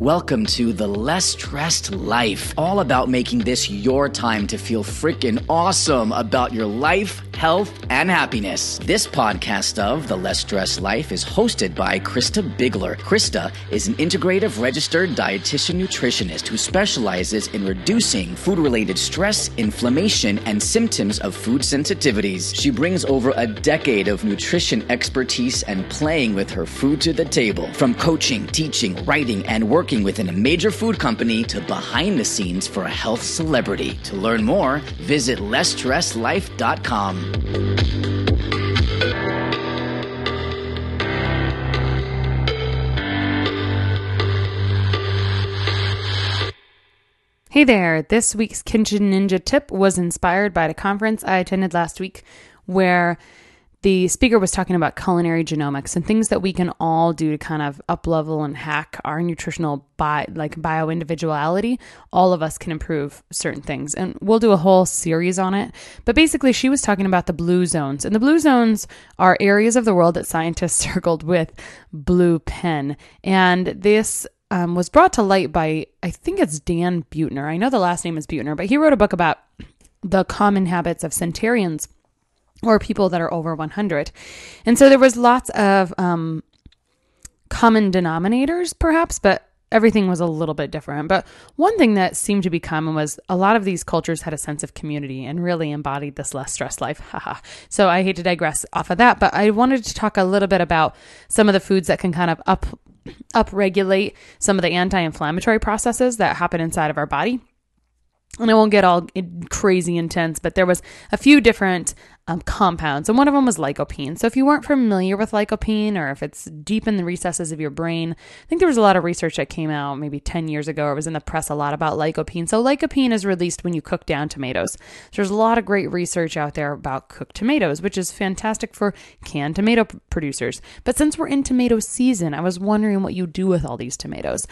Welcome to the Less Stressed Life, all about making this your time to feel freaking awesome about your life, health, and happiness. This podcast of The Less Stressed Life is hosted by Christa Biegler. Christa is an integrative registered dietitian nutritionist who specializes in reducing food related stress, inflammation, and symptoms of food sensitivities. She brings over a decade of nutrition expertise and playing with her food to the table. From coaching, teaching, writing, and working working within a major food company to behind the scenes for a health celebrity. To learn more, visit lessstressedlife.com. Hey there, this week's Kitchen Ninja tip was inspired by the conference I attended last week where the speaker was talking about culinary genomics and things that we can all do to kind of up level and hack our nutritional bi- like bio individuality all of us can improve certain things and we'll do a whole series on it. But basically she was talking about the blue zones and the blue zones are areas of the world that scientists circled with blue pen. And this um, was brought to light by i think it's dan buettner i know the last name is buettner but he wrote a book about the common habits of centenarians or people that are over 100. And so there was lots of um, common denominators, perhaps, but everything was a little bit different. But one thing that seemed to be common was a lot of these cultures had a sense of community and really embodied this less stressed life. So I hate to digress off of that, but I wanted to talk a little bit about some of the foods that can kind of up upregulate some of the anti-inflammatory processes that happen inside of our body and I won't get all crazy intense, but there was a few different um, compounds, and one of them was lycopene. So if you weren't familiar with lycopene, or if it's deep in the recesses of your brain, I think there was a lot of research that came out maybe 10 years ago, or was in the press a lot about lycopene. So lycopene is released when you cook down tomatoes. So there's a lot of great research out there about cooked tomatoes, which is fantastic for canned tomato producers. But since we're in tomato season, I was wondering what you do with all these tomatoes.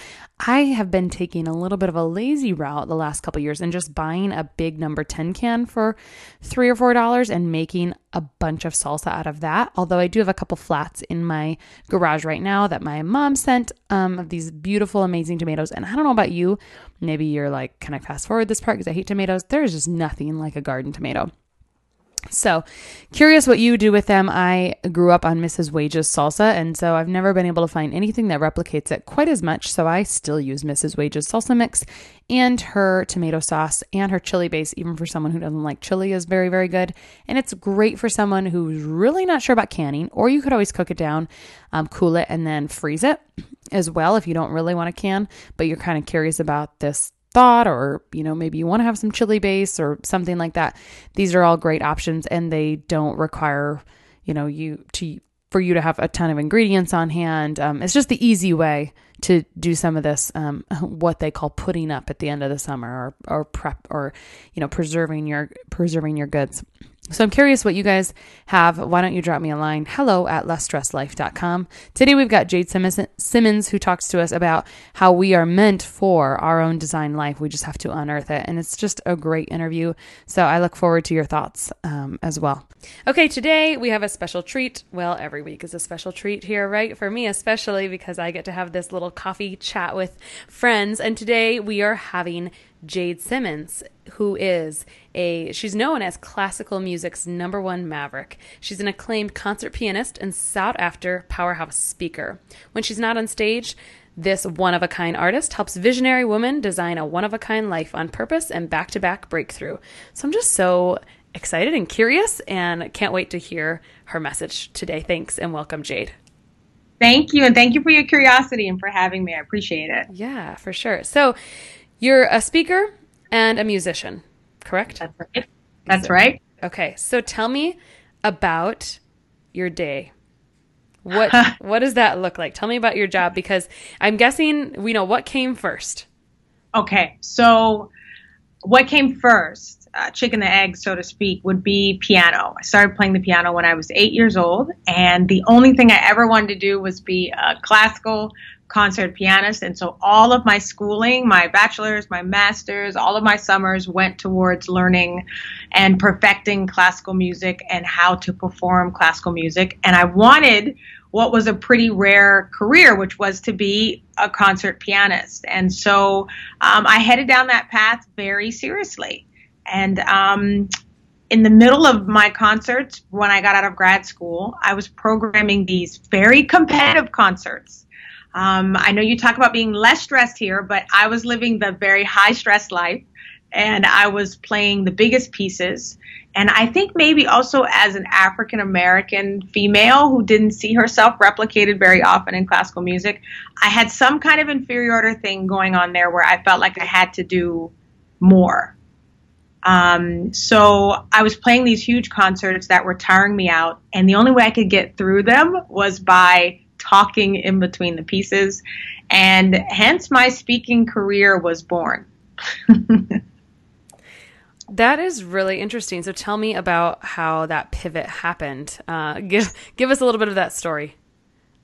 I have been taking a little bit of a lazy route the last couple years and just buying a big number 10 can for three or four dollars and making making a bunch of salsa out of that. Although I do have a couple flats in my garage right now that my mom sent um, of these beautiful, amazing tomatoes. And I don't know about you, maybe you're like, can I fast forward this part because I hate tomatoes? There's just nothing like a garden tomato. So, curious what you do with them. I grew up on Mrs. Wages salsa, and so I've never been able to find anything that replicates it quite as much. So, I still use Mrs. Wages salsa mix and her tomato sauce and her chili base, even for someone who doesn't like chili, is very, very good. And it's great for someone who's really not sure about canning, or you could always cook it down, um, cool it, and then freeze it as well if you don't really want to can, but you're kind of curious about this thought or you know maybe you want to have some chili base or something like that. These are all great options and they don't require you know you to for you to have a ton of ingredients on hand. Um, it's just the easy way to do some of this um, what they call putting up at the end of the summer or, or prep or you know preserving your preserving your goods so I'm curious what you guys have. Why don't you drop me a line? Hello at lessstressedlife.com. Today we've got Jade Simmons who talks to us about how we are meant for our own design life. We just have to unearth it. And it's just a great interview. So I look forward to your thoughts um, as well. Okay, today we have a special treat. Well, every week is a special treat here, right? For me, especially because I get to have this little coffee chat with friends. And today we are having Jade Simmons, who is a she's known as classical music's number one maverick. She's an acclaimed concert pianist and sought after powerhouse speaker. When she's not on stage, this one of a kind artist helps visionary women design a one of a kind life on purpose and back to back breakthrough. So I'm just so excited and curious and can't wait to hear her message today. Thanks and welcome, Jade. Thank you. And thank you for your curiosity and for having me. I appreciate it. Yeah, for sure. So you're a speaker and a musician, correct? That's right. That's right. Okay. So tell me about your day. What what does that look like? Tell me about your job because I'm guessing we know what came first. Okay. So what came first? uh, chicken and egg, so to speak, would be piano. I started playing the piano when I was eight years old, and the only thing I ever wanted to do was be a classical concert pianist. And so all of my schooling, my bachelor's, my master's, all of my summers went towards learning and perfecting classical music and how to perform classical music. And I wanted what was a pretty rare career, which was to be a concert pianist. And so um, I headed down that path very seriously. And um, in the middle of my concerts, when I got out of grad school, I was programming these very competitive concerts. Um, I know you talk about being less stressed here, but I was living the very high stress life and I was playing the biggest pieces. And I think maybe also as an African American female who didn't see herself replicated very often in classical music, I had some kind of inferiority thing going on there where I felt like I had to do more. Um, so I was playing these huge concerts that were tiring me out, and the only way I could get through them was by talking in between the pieces, and hence my speaking career was born. that is really interesting. So tell me about how that pivot happened. Uh, give give us a little bit of that story.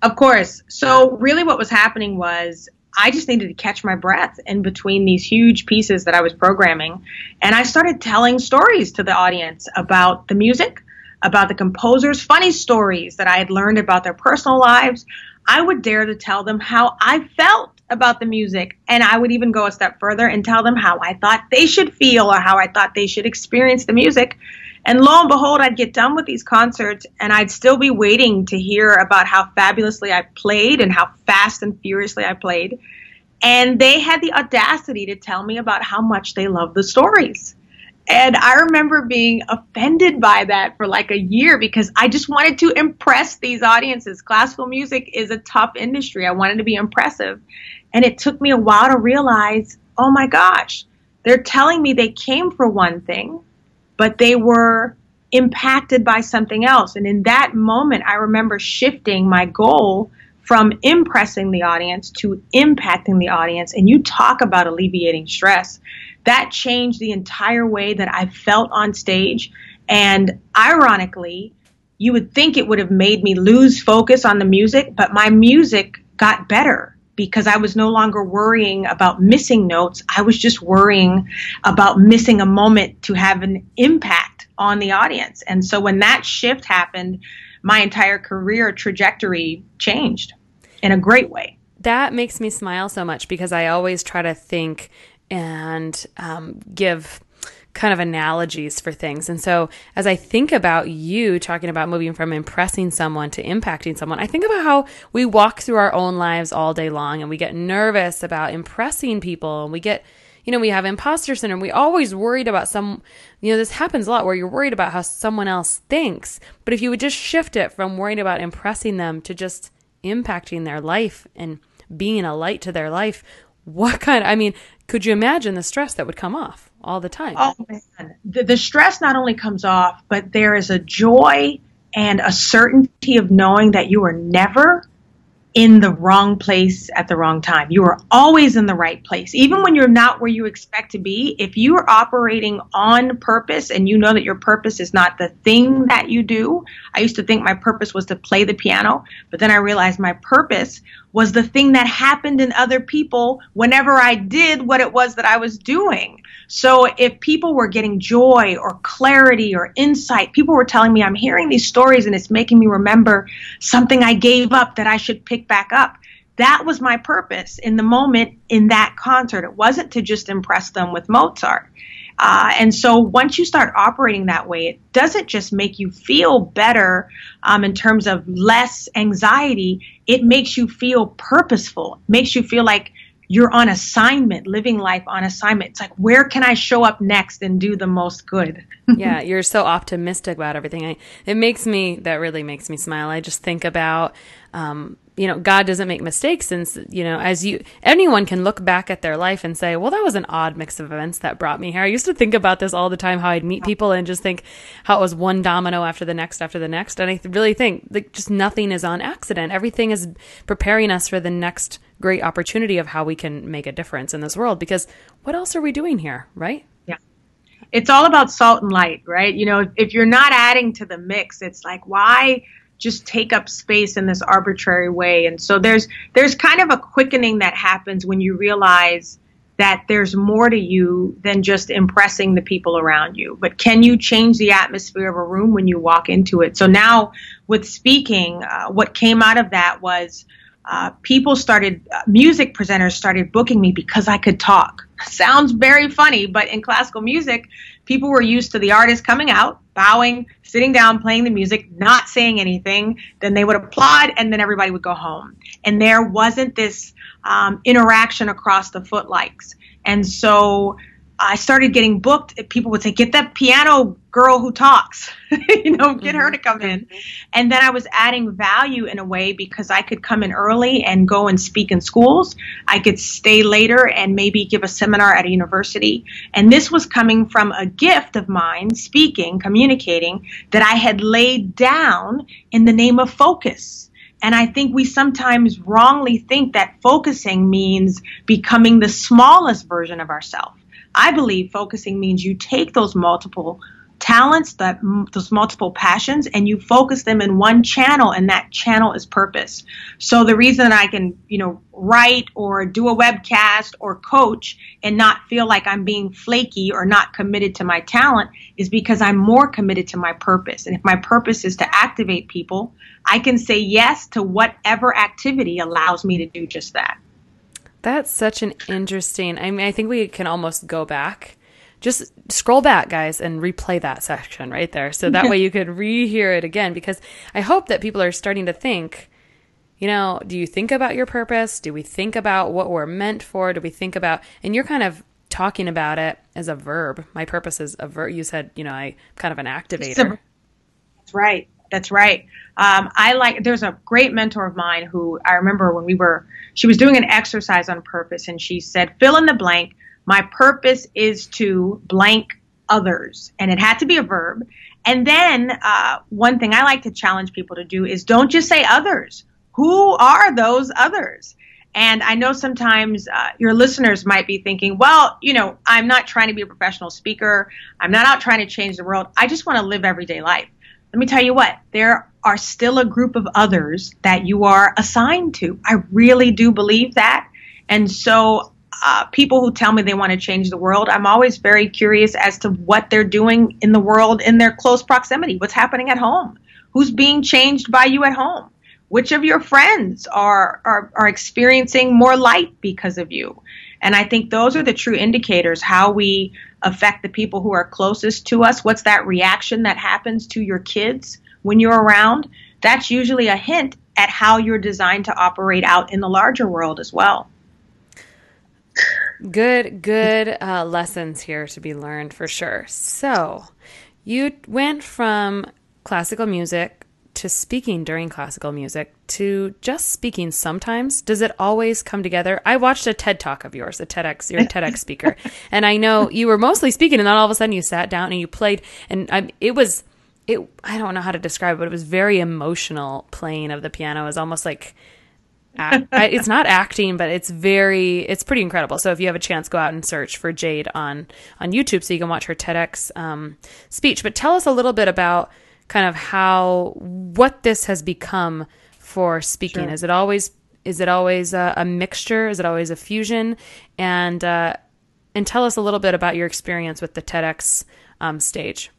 Of course. So really, what was happening was I just needed to catch my breath in between these huge pieces that I was programming. And I started telling stories to the audience about the music, about the composers, funny stories that I had learned about their personal lives. I would dare to tell them how I felt about the music. And I would even go a step further and tell them how I thought they should feel or how I thought they should experience the music. And lo and behold, I'd get done with these concerts and I'd still be waiting to hear about how fabulously I played and how fast and furiously I played. And they had the audacity to tell me about how much they loved the stories. And I remember being offended by that for like a year because I just wanted to impress these audiences. Classical music is a tough industry. I wanted to be impressive. And it took me a while to realize, oh my gosh, they're telling me they came for one thing, but they were impacted by something else. And in that moment, I remember shifting my goal from impressing the audience to impacting the audience. And you talk about alleviating stress. That changed the entire way that I felt on stage. And ironically, you would think it would have made me lose focus on the music, but my music got better because I was no longer worrying about missing notes. I was just worrying about missing a moment to have an impact on the audience. And so when that shift happened, my entire career trajectory changed in a great way. That makes me smile so much because I always try to think and um, give kind of analogies for things. And so as I think about you talking about moving from impressing someone to impacting someone, I think about how we walk through our own lives all day long and we get nervous about impressing people and we get you know, we have imposter syndrome. We always worried about some, you know, this happens a lot where you're worried about how someone else thinks. But if you would just shift it from worrying about impressing them to just impacting their life and being a light to their life, what kind of, I mean, could you imagine the stress that would come off all the time? Oh man, the, the stress not only comes off, but there is a joy and a certainty of knowing that you are never in the wrong place at the wrong time. You are always in the right place. Even when you're not where you expect to be, if you are operating on purpose and you know that your purpose is not the thing that you do, I used to think my purpose was to play the piano, but then I realized my purpose was the thing that happened in other people whenever I did what it was that I was doing. So if people were getting joy or clarity or insight, people were telling me, I'm hearing these stories and it's making me remember something I gave up that I should pick back up. that was my purpose in the moment in that concert. It wasn't to just impress them with Mozart. Uh, and so once you start operating that way, it doesn't just make you feel better um, in terms of less anxiety. It makes you feel purposeful. Makes you feel like you're on assignment, living life on assignment. It's like, where can I show up next and do the most good? yeah, you're so optimistic about everything. I, it makes me, that really makes me smile. I just think about, um, you know, God doesn't make mistakes. And, you know, as you, anyone can look back at their life and say, well, that was an odd mix of events that brought me here. I used to think about this all the time, how I'd meet people and just think how it was one domino after the next after the next. And I really think like just nothing is on accident. Everything is preparing us for the next great opportunity of how we can make a difference in this world because what else are we doing here, right? Yeah. It's all about salt and light, right? You know, if you're not adding to the mix, it's like why just take up space in this arbitrary way? And so there's there's kind of a quickening that happens when you realize that there's more to you than just impressing the people around you. But can you change the atmosphere of a room when you walk into it? So now with speaking, uh, what came out of that was uh, people started, uh, music presenters started booking me because I could talk. Sounds very funny, but in classical music, people were used to the artist coming out, bowing, sitting down, playing the music, not saying anything. Then they would applaud, and then everybody would go home. And there wasn't this um, interaction across the footlights. And so I started getting booked. People would say, "Get that piano girl who talks, you know, get her to mm-hmm. come in." And then I was adding value in a way because I could come in early and go and speak in schools. I could stay later and maybe give a seminar at a university. And this was coming from a gift of mine, speaking, communicating, that I had laid down in the name of focus. And I think we sometimes wrongly think that focusing means becoming the smallest version of ourselves. I believe focusing means you take those multiple talents, that those multiple passions, and you focus them in one channel, and that channel is purpose. So the reason I can, you know, write or do a webcast or coach and not feel like I'm being flaky or not committed to my talent is because I'm more committed to my purpose. And if my purpose is to activate people, I can say yes to whatever activity allows me to do just that. That's such an interesting. I mean, I think we can almost go back. Just scroll back, guys, and replay that section right there. So that way you could rehear it again. Because I hope that people are starting to think, you know, do you think about your purpose? Do we think about what we're meant for? Do we think about, and you're kind of talking about it as a verb. My purpose is a verb. You said, you know, I kind of an activator. That's right. That's right. Um, I like. There's a great mentor of mine who I remember when we were. She was doing an exercise on purpose, and she said, "Fill in the blank. My purpose is to blank others," and it had to be a verb. And then uh, one thing I like to challenge people to do is don't just say others. Who are those others? And I know sometimes uh, your listeners might be thinking, well, you know, I'm not trying to be a professional speaker. I'm not out trying to change the world. I just want to live everyday life let me tell you what, there are still a group of others that you are assigned to. I really do believe that. And so, uh, people who tell me they want to change the world, I'm always very curious as to what they're doing in the world in their close proximity. What's happening at home? Who's being changed by you at home? Which of your friends are, are, are experiencing more light because of you? And I think those are the true indicators how we affect the people who are closest to us? What's that reaction that happens to your kids when you're around? That's usually a hint at how you're designed to operate out in the larger world as well. Good, good uh, lessons here to be learned for sure. So, you went from classical music to speaking during classical music to just speaking sometimes. Does it always come together? I watched a ted talk of yours a tedx you're a tedx speaker. And i know you were mostly speaking and then all of a sudden you sat down and you played. And I, it was it i don't know how to describe it but it was very emotional playing of the piano. It was almost like act, it's not acting but it's very it's pretty incredible. So if you have a chance go out and search for jade on on youtube so you can watch her tedx um, speech. But tell us a little bit about kind of how what this has become for speaking. Sure. Is it always is it always a, a, mixture? Is it always a fusion? And uh, and tell us a little bit about your experience with the TEDx um, stage.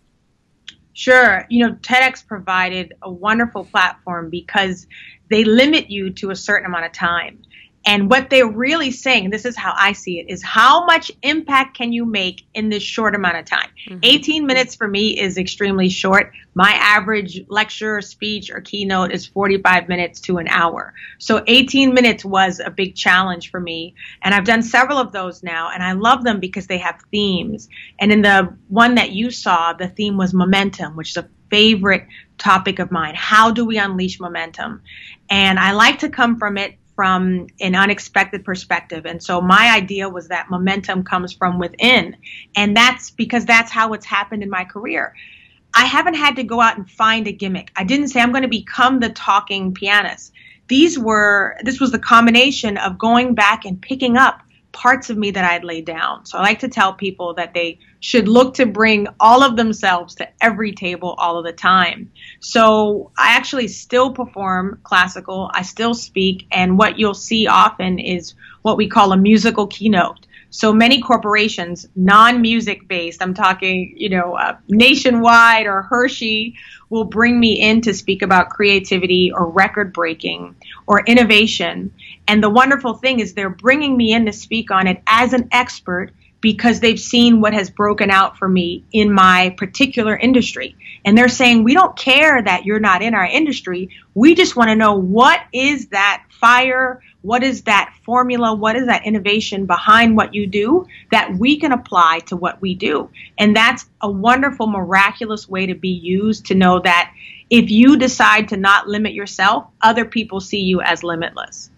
Sure. You know, TEDx provided a wonderful platform because they limit you to a certain amount of time. And what they're really saying, this is how I see it, is how much impact can you make in this short amount of time? Mm-hmm. 18 minutes for me is extremely short. My average lecture, speech, or keynote is 45 minutes to an hour. So 18 minutes was a big challenge for me. And I've done several of those now, and I love them because they have themes. And in the one that you saw, the theme was momentum, which is a favorite topic of mine. How do we unleash momentum? And I like to come from it from an unexpected perspective. And so my idea was that momentum comes from within. And that's because that's how it's happened in my career. I haven't had to go out and find a gimmick. I didn't say I'm going to become the talking pianist. These were, this was the combination of going back and picking up parts of me that I'd laid down. So I like to tell people that they should look to bring all of themselves to every table all of the time. So I actually still perform classical. I still speak. And what you'll see often is what we call a musical keynote. So many corporations, non-music based, I'm talking, you know, uh, nationwide or Hershey will bring me in to speak about creativity or record breaking or innovation. And the wonderful thing is they're bringing me in to speak on it as an expert because they've seen what has broken out for me in my particular industry. And they're saying, we don't care that you're not in our industry. We just want to know what is that fire? What is that formula? What is that innovation behind what you do that we can apply to what we do? And that's a wonderful, miraculous way to be used to know that if you decide to not limit yourself, other people see you as limitless.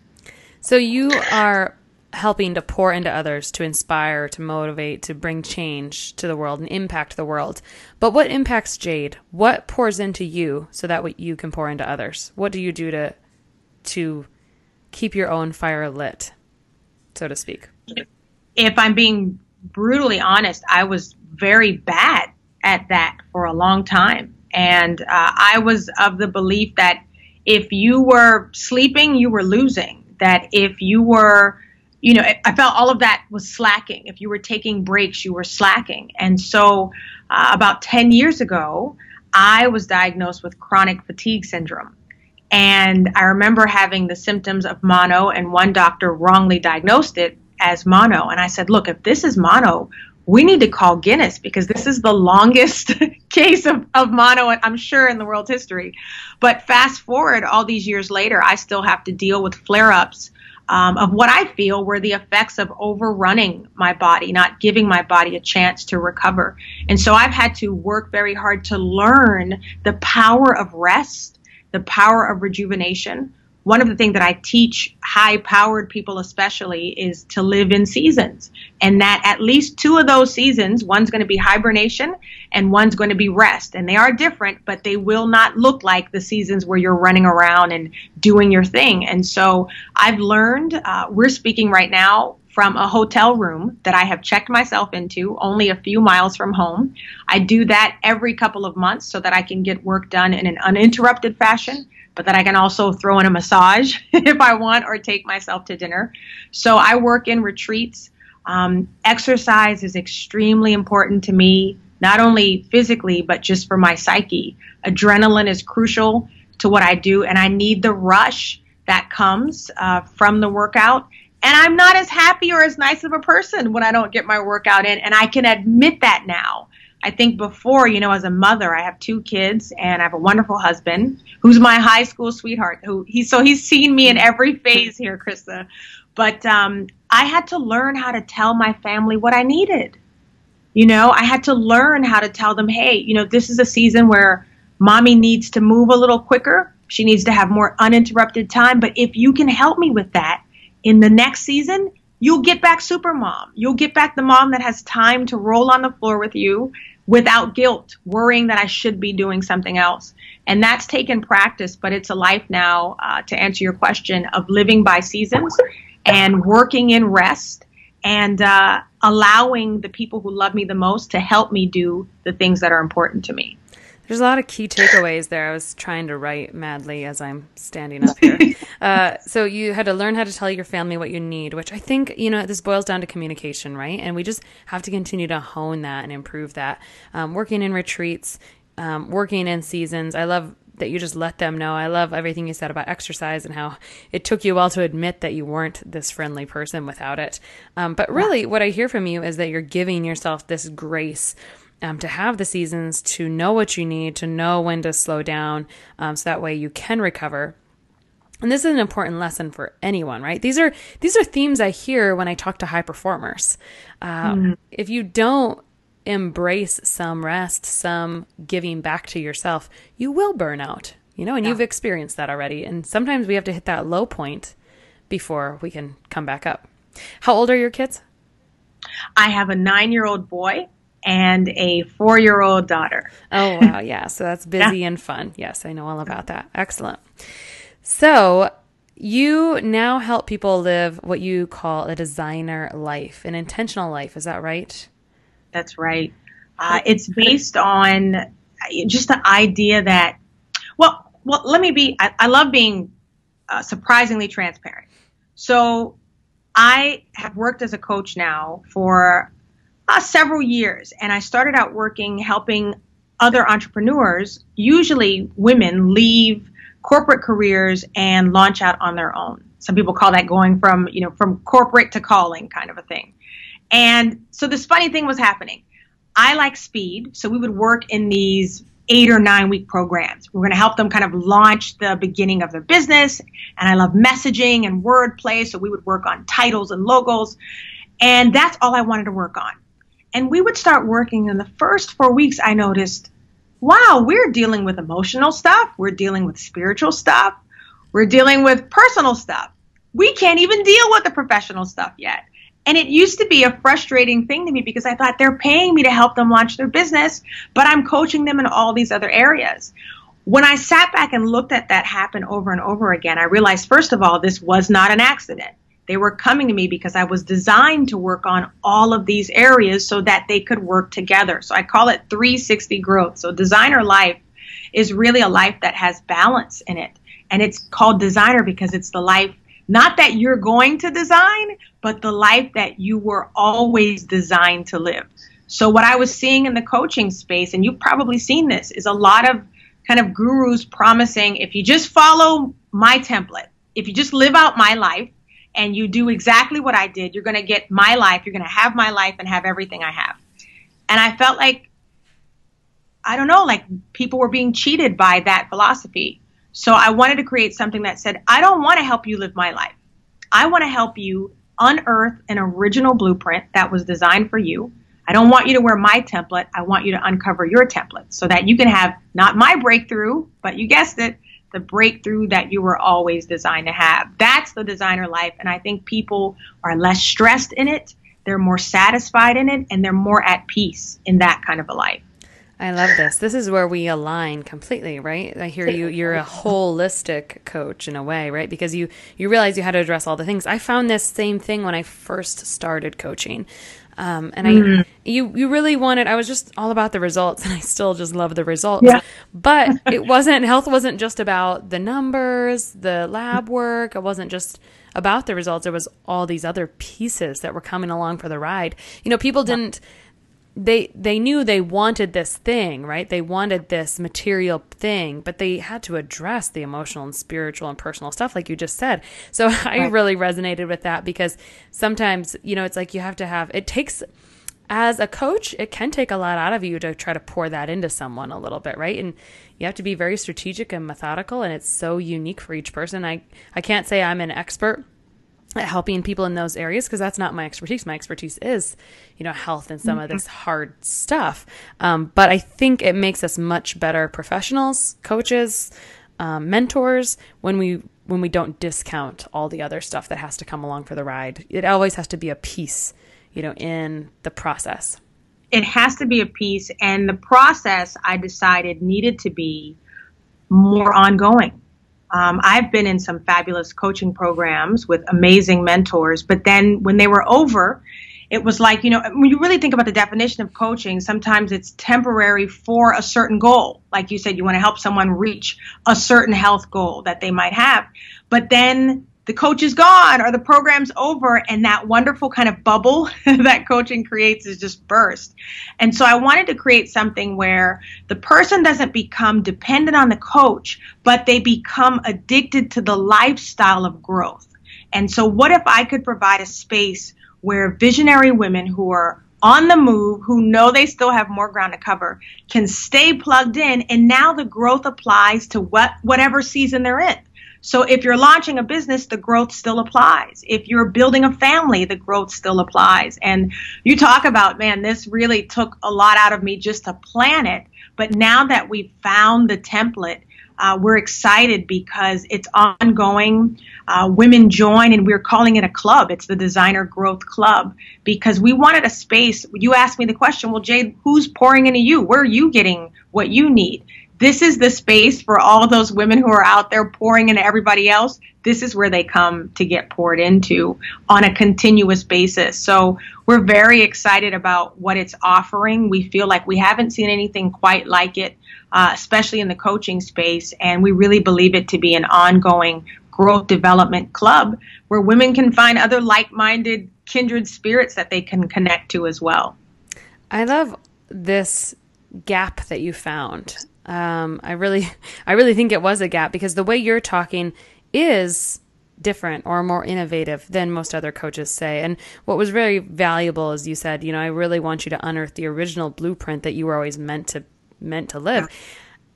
So you are helping to pour into others, to inspire, to motivate, to bring change to the world and impact the world. But what impacts Jade? What pours into you so that you can pour into others? What do you do to to keep your own fire lit, so to speak? If I'm being brutally honest, I was very bad at that for a long time. And uh, I was of the belief that if you were sleeping, you were losing. That if you were you know, I felt all of that was slacking. If you were taking breaks, you were slacking. And so, uh, about 10 years ago, I was diagnosed with chronic fatigue syndrome. And I remember having the symptoms of mono, and one doctor wrongly diagnosed it as mono. And I said, Look, if this is mono, we need to call Guinness because this is the longest case of, of mono, I'm sure, in the world's history. But fast forward all these years later, I still have to deal with flare ups um, of what I feel were the effects of overrunning my body, not giving my body a chance to recover. And so I've had to work very hard to learn the power of rest, the power of rejuvenation, one of the things that I teach high powered people, especially, is to live in seasons. And that at least two of those seasons, one's going to be hibernation and one's going to be rest. And they are different, but they will not look like the seasons where you're running around and doing your thing. And so I've learned, uh, we're speaking right now from a hotel room that I have checked myself into only a few miles from home. I do that every couple of months so that I can get work done in an uninterrupted fashion but that I can also throw in a massage if I want or take myself to dinner. So I work in retreats. Um, exercise is extremely important to me, not only physically, but just for my psyche. Adrenaline is crucial to what I do, and I need the rush that comes uh, from the workout. And I'm not as happy or as nice of a person when I don't get my workout in, and I can admit that now. I think before, you know, as a mother, I have two kids and I have a wonderful husband who's my high school sweetheart. Who he so he's seen me in every phase here, Christa. But um, I had to learn how to tell my family what I needed. You know, I had to learn how to tell them, hey, you know, this is a season where mommy needs to move a little quicker. She needs to have more uninterrupted time. But if you can help me with that in the next season, you'll get back super mom. You'll get back the mom that has time to roll on the floor with you without guilt, worrying that I should be doing something else. And that's taken practice, but it's a life now, uh, to answer your question, of living by seasons and working in rest and uh, allowing the people who love me the most to help me do the things that are important to me. There's a lot of key takeaways there. I was trying to write madly as I'm standing up here. uh, so you had to learn how to tell your family what you need, which I think you know this boils down to communication, right? And we just have to continue to hone that and improve that. Um, working in retreats, um, working in seasons. I love that you just let them know. I love everything you said about exercise and how it took you a while to admit that you weren't this friendly person without it. Um, but really, what I hear from you is that you're giving yourself this grace. Um, to have the seasons, to know what you need, to know when to slow down, um, so that way you can recover. And this is an important lesson for anyone, right? These are these are themes I hear when I talk to high performers. Uh, mm-hmm. If you don't embrace some rest, some giving back to yourself, you will burn out, you know, and yeah. you've experienced that already. And sometimes we have to hit that low point before we can come back up. How old are your kids? I have a nine year old boy and a four year old daughter. Oh, wow. Yeah. So that's busy yeah. and fun. Yes, I know all about that. Excellent. So, you now help people live what you call a designer life, an intentional life. Is that right? That's right. Uh, it's based on just the idea that, well, well, let me be. I, I love being uh, surprisingly transparent. So, I have worked as a coach now for uh, several years, and I started out working helping other entrepreneurs, usually women, leave corporate careers and launch out on their own. Some people call that going from, you know, from corporate to calling kind of a thing. And so this funny thing was happening. I like speed, so we would work in these eight or nine week programs. We're going to help them kind of launch the beginning of their business. And I love messaging and wordplay, so we would work on titles and logos. And that's all I wanted to work on. And we would start working. In the first four weeks, I noticed, wow, we're dealing with emotional stuff. We're dealing with spiritual stuff. We're dealing with personal stuff. We can't even deal with the professional stuff yet. And it used to be a frustrating thing to me because I thought they're paying me to help them launch their business, but I'm coaching them in all these other areas. When I sat back and looked at that happen over and over again, I realized, first of all, this was not an accident. They were coming to me because I was designed to work on all of these areas so that they could work together. So I call it 360 growth. So designer life is really a life that has balance in it. And it's called designer because it's the life not that you're going to design, but the life that you were always designed to live. So what I was seeing in the coaching space, and you've probably seen this, is a lot of kind of gurus promising if you just follow my template, if you just live out my life and you do exactly what I did, you're going to get my life, you're going to have my life and have everything I have. And I felt like, I don't know, like people were being cheated by that philosophy. So I wanted to create something that said, I don't want to help you live my life. I want to help you unearth an original blueprint that was designed for you. I don't want you to wear my template. I want you to uncover your template so that you can have not my breakthrough, but you guessed it, the breakthrough that you were always designed to have. That's the designer life. And I think people are less stressed in it. They're more satisfied in it and they're more at peace in that kind of a life. I love this. This is where we align completely, right? I hear you. You're a holistic coach in a way, right? Because you you realize you had to address all the things. I found this same thing when I first started coaching, um, and mm-hmm. I you you really wanted. I was just all about the results, and I still just love the results. Yeah. But it wasn't health wasn't just about the numbers, the lab work. It wasn't just about the results. There was all these other pieces that were coming along for the ride. You know, people didn't. Yeah they they knew they wanted this thing, right? They wanted this material thing, but they had to address the emotional and spiritual and personal stuff like you just said. So I right. really resonated with that because sometimes, you know, it's like you have to have it takes as a coach, it can take a lot out of you to try to pour that into someone a little bit, right? And you have to be very strategic and methodical and it's so unique for each person. I I can't say I'm an expert helping people in those areas because that's not my expertise. My expertise is, you know, health and some mm-hmm. of this hard stuff. Um, but I think it makes us much better professionals, coaches, um, mentors when we when we don't discount all the other stuff that has to come along for the ride. It always has to be a piece, you know, in the process. It has to be a piece, and the process I decided needed to be more ongoing um, I've been in some fabulous coaching programs with amazing mentors, but then when they were over, it was like, you know, when you really think about the definition of coaching, sometimes it's temporary for a certain goal. Like you said, you want to help someone reach a certain health goal that they might have. But then the coach is gone or the program's over and that wonderful kind of bubble that coaching creates is just burst. And so I wanted to create something where the person doesn't become dependent on the coach, but they become addicted to the lifestyle of growth. And so what if I could provide a space where visionary women who are on the move, who know they still have more ground to cover, can stay plugged in and now the growth applies to what whatever season they're in. So if you're launching a business, the growth still applies. If you're building a family, the growth still applies. And you talk about, man, this really took a lot out of me just to plan it. But now that we've found the template, uh, we're excited because it's ongoing. Uh, women join, and we're calling it a club. It's the Designer Growth Club because we wanted a space. You asked me the question, well, Jade, who's pouring into you? Where are you getting what you need? This is the space for all those women who are out there pouring into everybody else. This is where they come to get poured into on a continuous basis. So we're very excited about what it's offering. We feel like we haven't seen anything quite like it, uh, especially in the coaching space. And we really believe it to be an ongoing growth development club where women can find other like minded kindred spirits that they can connect to as well. I love this gap that you found um, I really, I really think it was a gap because the way you're talking is different or more innovative than most other coaches say. And what was very valuable is you said, you know, I really want you to unearth the original blueprint that you were always meant to meant to live.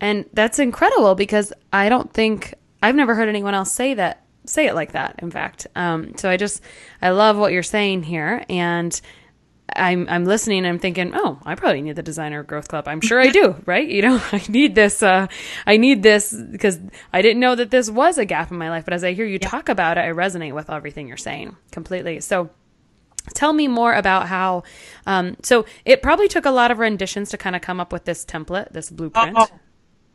And that's incredible because I don't think I've never heard anyone else say that say it like that in fact um, so i just i love what you're saying here and I'm I'm listening and I'm thinking, oh, I probably need the designer growth club. I'm sure I do, right? You know, I need this. Uh, I need this because I didn't know that this was a gap in my life. But as I hear you yeah. talk about it, I resonate with everything you're saying completely. So, tell me more about how. Um, so it probably took a lot of renditions to kind of come up with this template, this blueprint. Oh,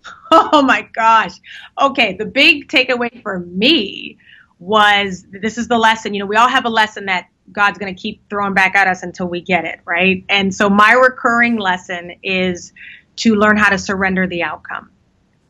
oh my gosh. Okay, the big takeaway for me was this is the lesson. You know, we all have a lesson that God's going to keep throwing back at us until we get it, right? And so my recurring lesson is to learn how to surrender the outcome.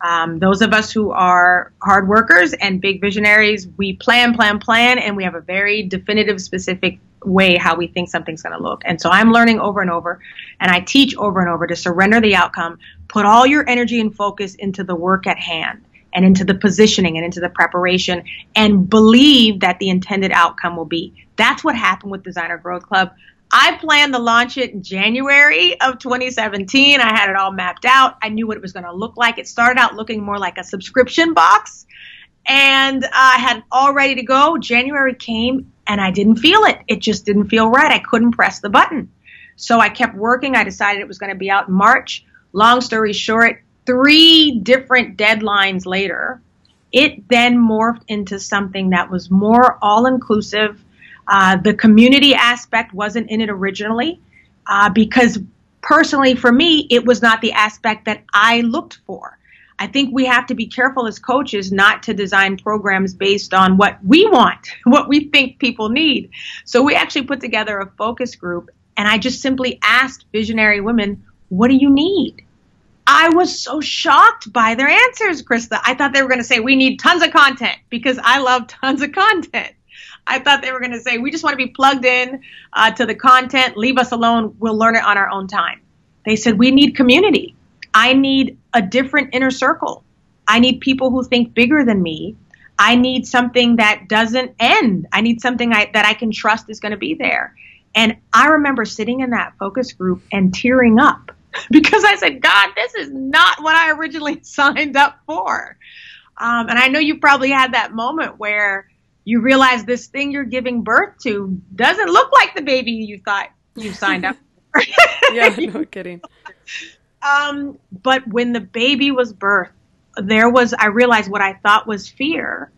Um, those of us who are hard workers and big visionaries, we plan, plan, plan, and we have a very definitive, specific way how we think something's going to look. And so I'm learning over and over, and I teach over and over to surrender the outcome, put all your energy and focus into the work at hand and into the positioning and into the preparation and believe that the intended outcome will be. That's what happened with Designer Growth Club. I planned to launch it in January of 2017. I had it all mapped out. I knew what it was going to look like. It started out looking more like a subscription box, and I had all ready to go. January came, and I didn't feel it. It just didn't feel right. I couldn't press the button. So I kept working. I decided it was going to be out in March. Long story short, three different deadlines later, it then morphed into something that was more all inclusive. Uh, the community aspect wasn't in it originally uh, because personally for me, it was not the aspect that I looked for. I think we have to be careful as coaches not to design programs based on what we want, what we think people need. So we actually put together a focus group and I just simply asked visionary women, what do you need? I was so shocked by their answers, Christa. I thought they were going to say, we need tons of content because I love tons of content. I thought they were going to say, we just want to be plugged in uh, to the content, leave us alone, we'll learn it on our own time. They said, we need community. I need a different inner circle. I need people who think bigger than me. I need something that doesn't end. I need something I, that I can trust is going to be there. And I remember sitting in that focus group and tearing up because I said, God, this is not what I originally signed up for. Um, and I know you probably had that moment where you realize this thing you're giving birth to doesn't look like the baby you thought you signed up for. yeah, no kidding. Um, but when the baby was birthed, there was, I realized what I thought was fear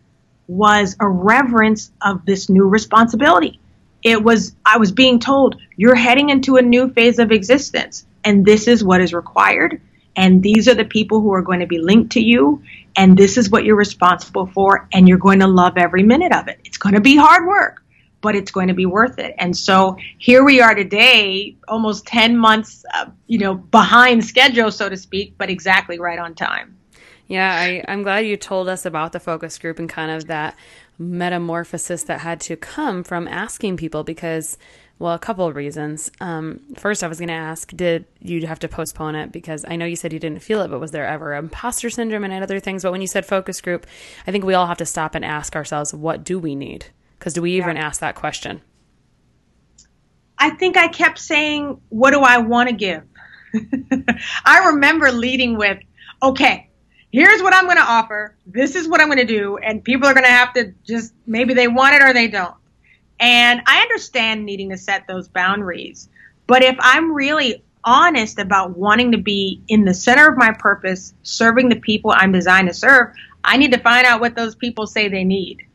was a reverence of this new responsibility. It was, I was being told, you're heading into a new phase of existence and this is what is required and these are the people who are going to be linked to you and this is what you're responsible for and you're going to love every minute of it. It's going to be hard work but it's going to be worth it. And so here we are today almost 10 months uh, you know behind schedule so to speak but exactly right on time. Yeah I, i'm glad you told us about the focus group and kind of that metamorphosis that had to come from asking people because well a couple of reasons. Um, first i was going to ask did you have to postpone it? Because i know you said you didn't feel it but was there ever imposter syndrome and other things? But when you said focus group i think we all have to stop and ask ourselves what do we need? Because do we even yeah. ask that question? I think i kept saying what do i want to give? I remember leading with okay here's what I'm going to offer. This is what I'm going to do. And people are going to have to just maybe they want it or they don't. And I understand needing to set those boundaries. But if I'm really honest about wanting to be in the center of my purpose, serving the people I'm designed to serve, I need to find out what those people say they need.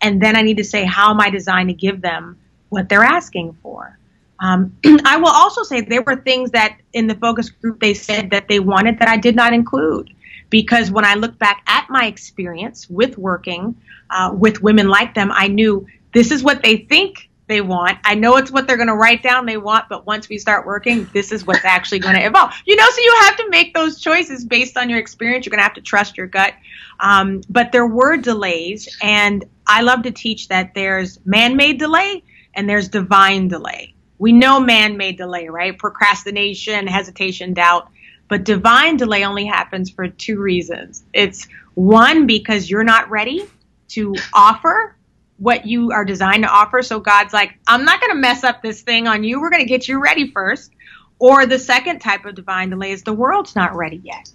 And then I need to say, how am I designed to give them what they're asking for? Um, I will also say there were things that in the focus group they said that they wanted that I did not include because when I look back at my experience with working uh, with women like them, I knew this is what they think they want. I know it's what they're going to write down they want, but once we start working, this is what's actually going to evolve. You know, so you have to make those choices based on your experience. You're going to have to trust your gut. Um, but there were delays, and I love to teach that there's man made delay and there's divine delay. We know man made delay, right? Procrastination, hesitation, doubt. But divine delay only happens for two reasons. It's one, because you're not ready to offer what you are designed to offer. So God's like, I'm not going to mess up this thing on you. We're going to get you ready first. Or the second type of divine delay is the world's not ready yet.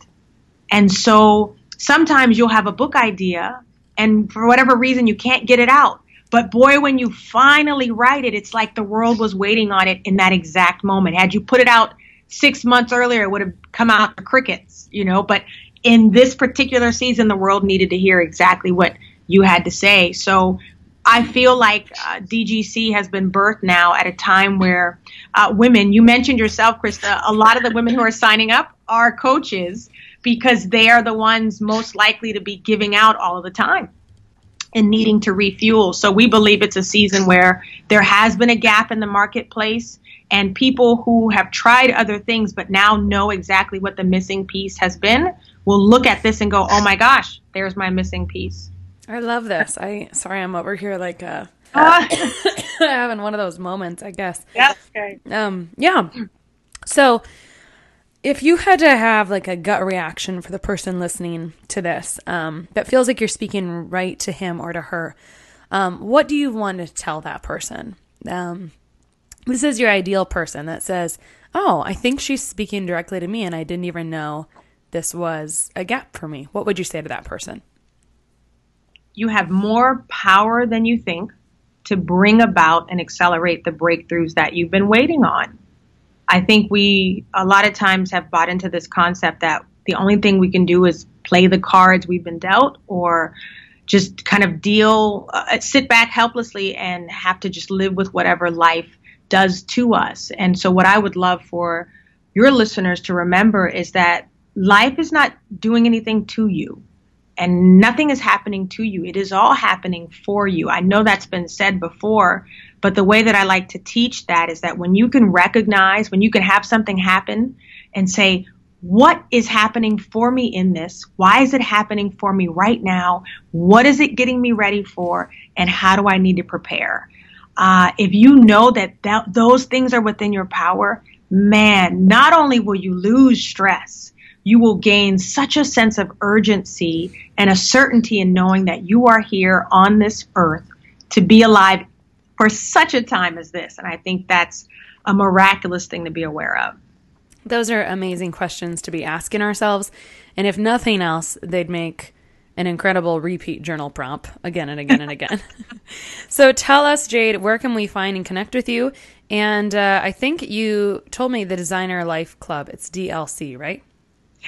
And so sometimes you'll have a book idea and for whatever reason you can't get it out. But boy, when you finally write it, it's like the world was waiting on it in that exact moment. Had you put it out six months earlier, it would have come out the crickets, you know. But in this particular season, the world needed to hear exactly what you had to say. So I feel like uh, DGC has been birthed now at a time where uh, women, you mentioned yourself, Christa, a lot of the women who are signing up are coaches because they are the ones most likely to be giving out all of the time and needing to refuel. So we believe it's a season where there has been a gap in the marketplace and people who have tried other things but now know exactly what the missing piece has been will look at this and go, "Oh my gosh, there's my missing piece." I love this. I sorry, I'm over here like uh, uh having one of those moments, I guess. Yeah. Okay. Um. Yeah. So, if you had to have like a gut reaction for the person listening to this, um, that feels like you're speaking right to him or to her, um, what do you want to tell that person? Um, this is your ideal person that says, Oh, I think she's speaking directly to me and I didn't even know this was a gap for me. What would you say to that person? You have more power than you think to bring about and accelerate the breakthroughs that you've been waiting on. I think we a lot of times have bought into this concept that the only thing we can do is play the cards we've been dealt or just kind of deal, uh, sit back helplessly and have to just live with whatever life does to us. And so, what I would love for your listeners to remember is that life is not doing anything to you and nothing is happening to you. It is all happening for you. I know that's been said before, but the way that I like to teach that is that when you can recognize, when you can have something happen and say, what is happening for me in this? Why is it happening for me right now? What is it getting me ready for? And how do I need to prepare? Uh, if you know that, that those things are within your power, man, not only will you lose stress, you will gain such a sense of urgency and a certainty in knowing that you are here on this earth to be alive for such a time as this. And I think that's a miraculous thing to be aware of. Those are amazing questions to be asking ourselves. And if nothing else, they'd make an incredible repeat journal prompt again and again and again. so tell us, Jade, where can we find and connect with you? And uh, I think you told me the Designer Life Club. It's DLC, right?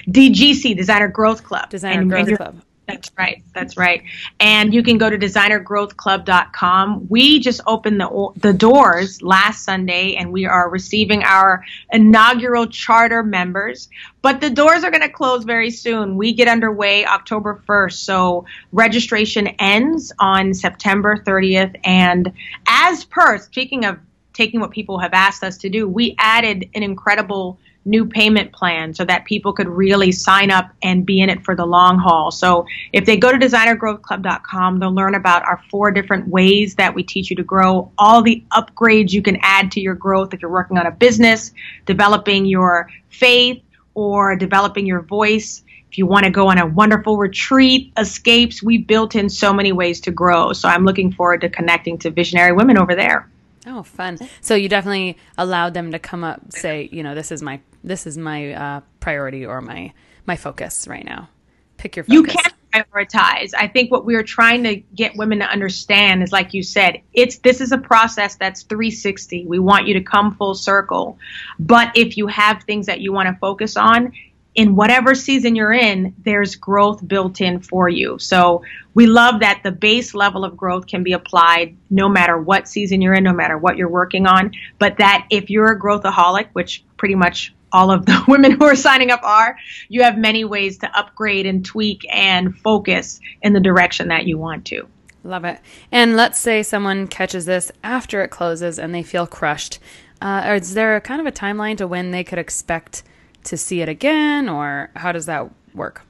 DGC, Designer Growth Club. Designer and Growth Club. That's right. That's right. And you can go to designergrowthclub.com. We just opened the the doors last Sunday and we are receiving our inaugural charter members, but the doors are going to close very soon. We get underway October 1st. So registration ends on September 30th and as per speaking of taking what people have asked us to do, we added an incredible new payment plan so that people could really sign up and be in it for the long haul. So if they go to designergrowthclub.com, they'll learn about our four different ways that we teach you to grow, all the upgrades you can add to your growth if you're working on a business, developing your faith, or developing your voice. If you want to go on a wonderful retreat, escapes, we've built in so many ways to grow. So I'm looking forward to connecting to visionary women over there. Oh, fun! So you definitely allowed them to come up, say, you know, this is my this is my uh, priority or my my focus right now. Pick your focus. You can prioritize. I think what we're trying to get women to understand is, like you said, it's this is a process that's 360. We want you to come full circle, but if you have things that you want to focus on, in whatever season you're in, there's growth built in for you. So we love that the base level of growth can be applied no matter what season you're in, no matter what you're working on. But that if you're a growthaholic, which pretty much all of the women who are signing up are, you have many ways to upgrade and tweak and focus in the direction that you want to. Love it. And let's say someone catches this after it closes and they feel crushed. Uh, is there kind of a timeline to when they could expect? to see it again, or how does that work?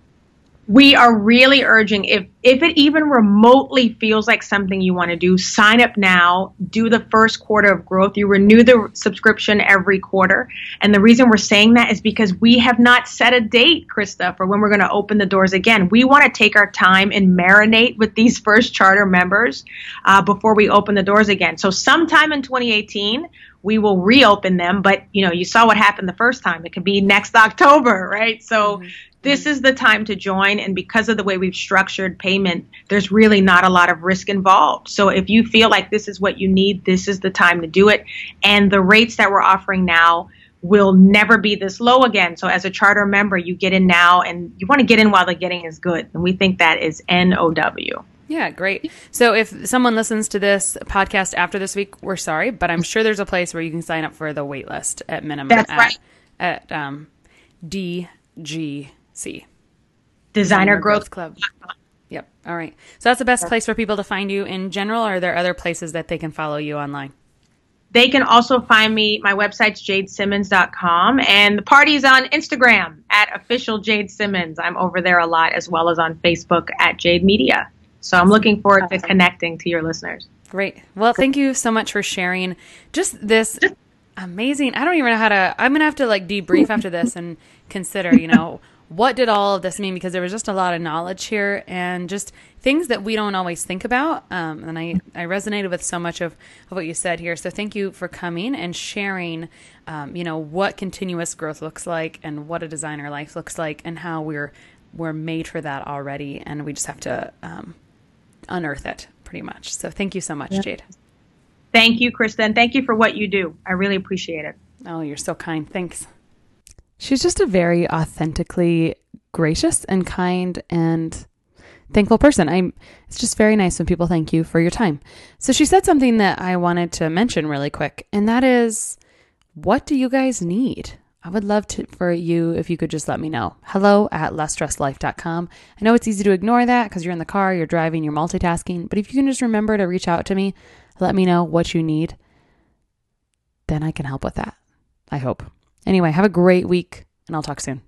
We are really urging if if it even remotely feels like something you want to do sign up now do the first quarter of growth you renew the subscription every quarter. And the reason we're saying that is because we have not set a date Christa for when we're going to open the doors again. We want to take our time and marinate with these first charter members uh, before we open the doors again. So sometime in 2018 we will reopen them but you know you saw what happened the first time it could be next october right so mm-hmm this is the time to join. And because of the way we've structured payment, there's really not a lot of risk involved. So if you feel like this is what you need, this is the time to do it. And the rates that we're offering now will never be this low again. So as a charter member, you get in now and you want to get in while the getting is good. And we think that is NOW. Yeah, great. So if someone listens to this podcast after this week, we're sorry, but I'm sure there's a place where you can sign up for the wait list at minimum. That's at, right. At um, DG C. Designer, Growth, Club. Yep. All right. So that's the best place for people to find you in general. Or are there other places that they can follow you online? They can also find me. My website's jadesimmons.com and the party's on Instagram at official Jade Simmons. I'm over there a lot as well as on Facebook at Jade Media. So I'm looking forward to connecting to your listeners. Great. Well, thank you so much for sharing just this amazing. I don't even know how to, I'm going to have to like debrief after this and consider, you know, what did all of this mean? Because there was just a lot of knowledge here and just things that we don't always think about. Um, and I, I resonated with so much of, of what you said here. So thank you for coming and sharing, um, you know, what continuous growth looks like and what a designer life looks like and how we're, we're made for that already. And we just have to um, unearth it pretty much. So thank you so much, yeah. Jade. Thank you, Christa. And thank you for what you do. I really appreciate it. Oh, you're so kind. Thanks. She's just a very authentically gracious and kind and thankful person. I'm it's just very nice when people thank you for your time. So she said something that I wanted to mention really quick, and that is what do you guys need? I would love to for you if you could just let me know. Hello at lessstresslife.com. I know it's easy to ignore that because you're in the car, you're driving, you're multitasking, but if you can just remember to reach out to me, let me know what you need, then I can help with that. I hope. Anyway, have a great week, and I'll talk soon.